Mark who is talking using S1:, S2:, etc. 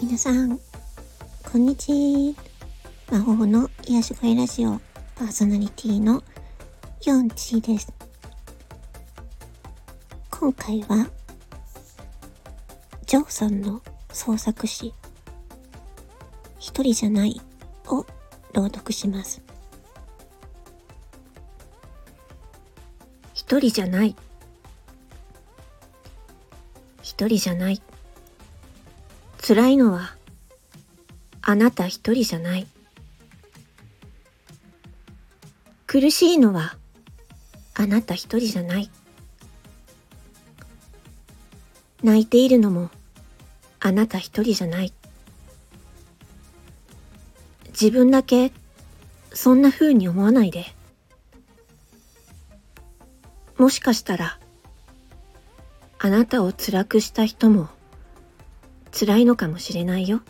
S1: 皆さん、こんにちは。魔法の癒し声ラジオパーソナリティのヨンチーです。今回は、ジョーさんの創作詩、一人じゃないを朗読します。
S2: 一人じゃない。一人じゃない。辛いのは、あなた一人じゃない。苦しいのは、あなた一人じゃない。泣いているのも、あなた一人じゃない。自分だけ、そんな風に思わないで。もしかしたら、あなたを辛くした人も、辛いのかもしれないよ。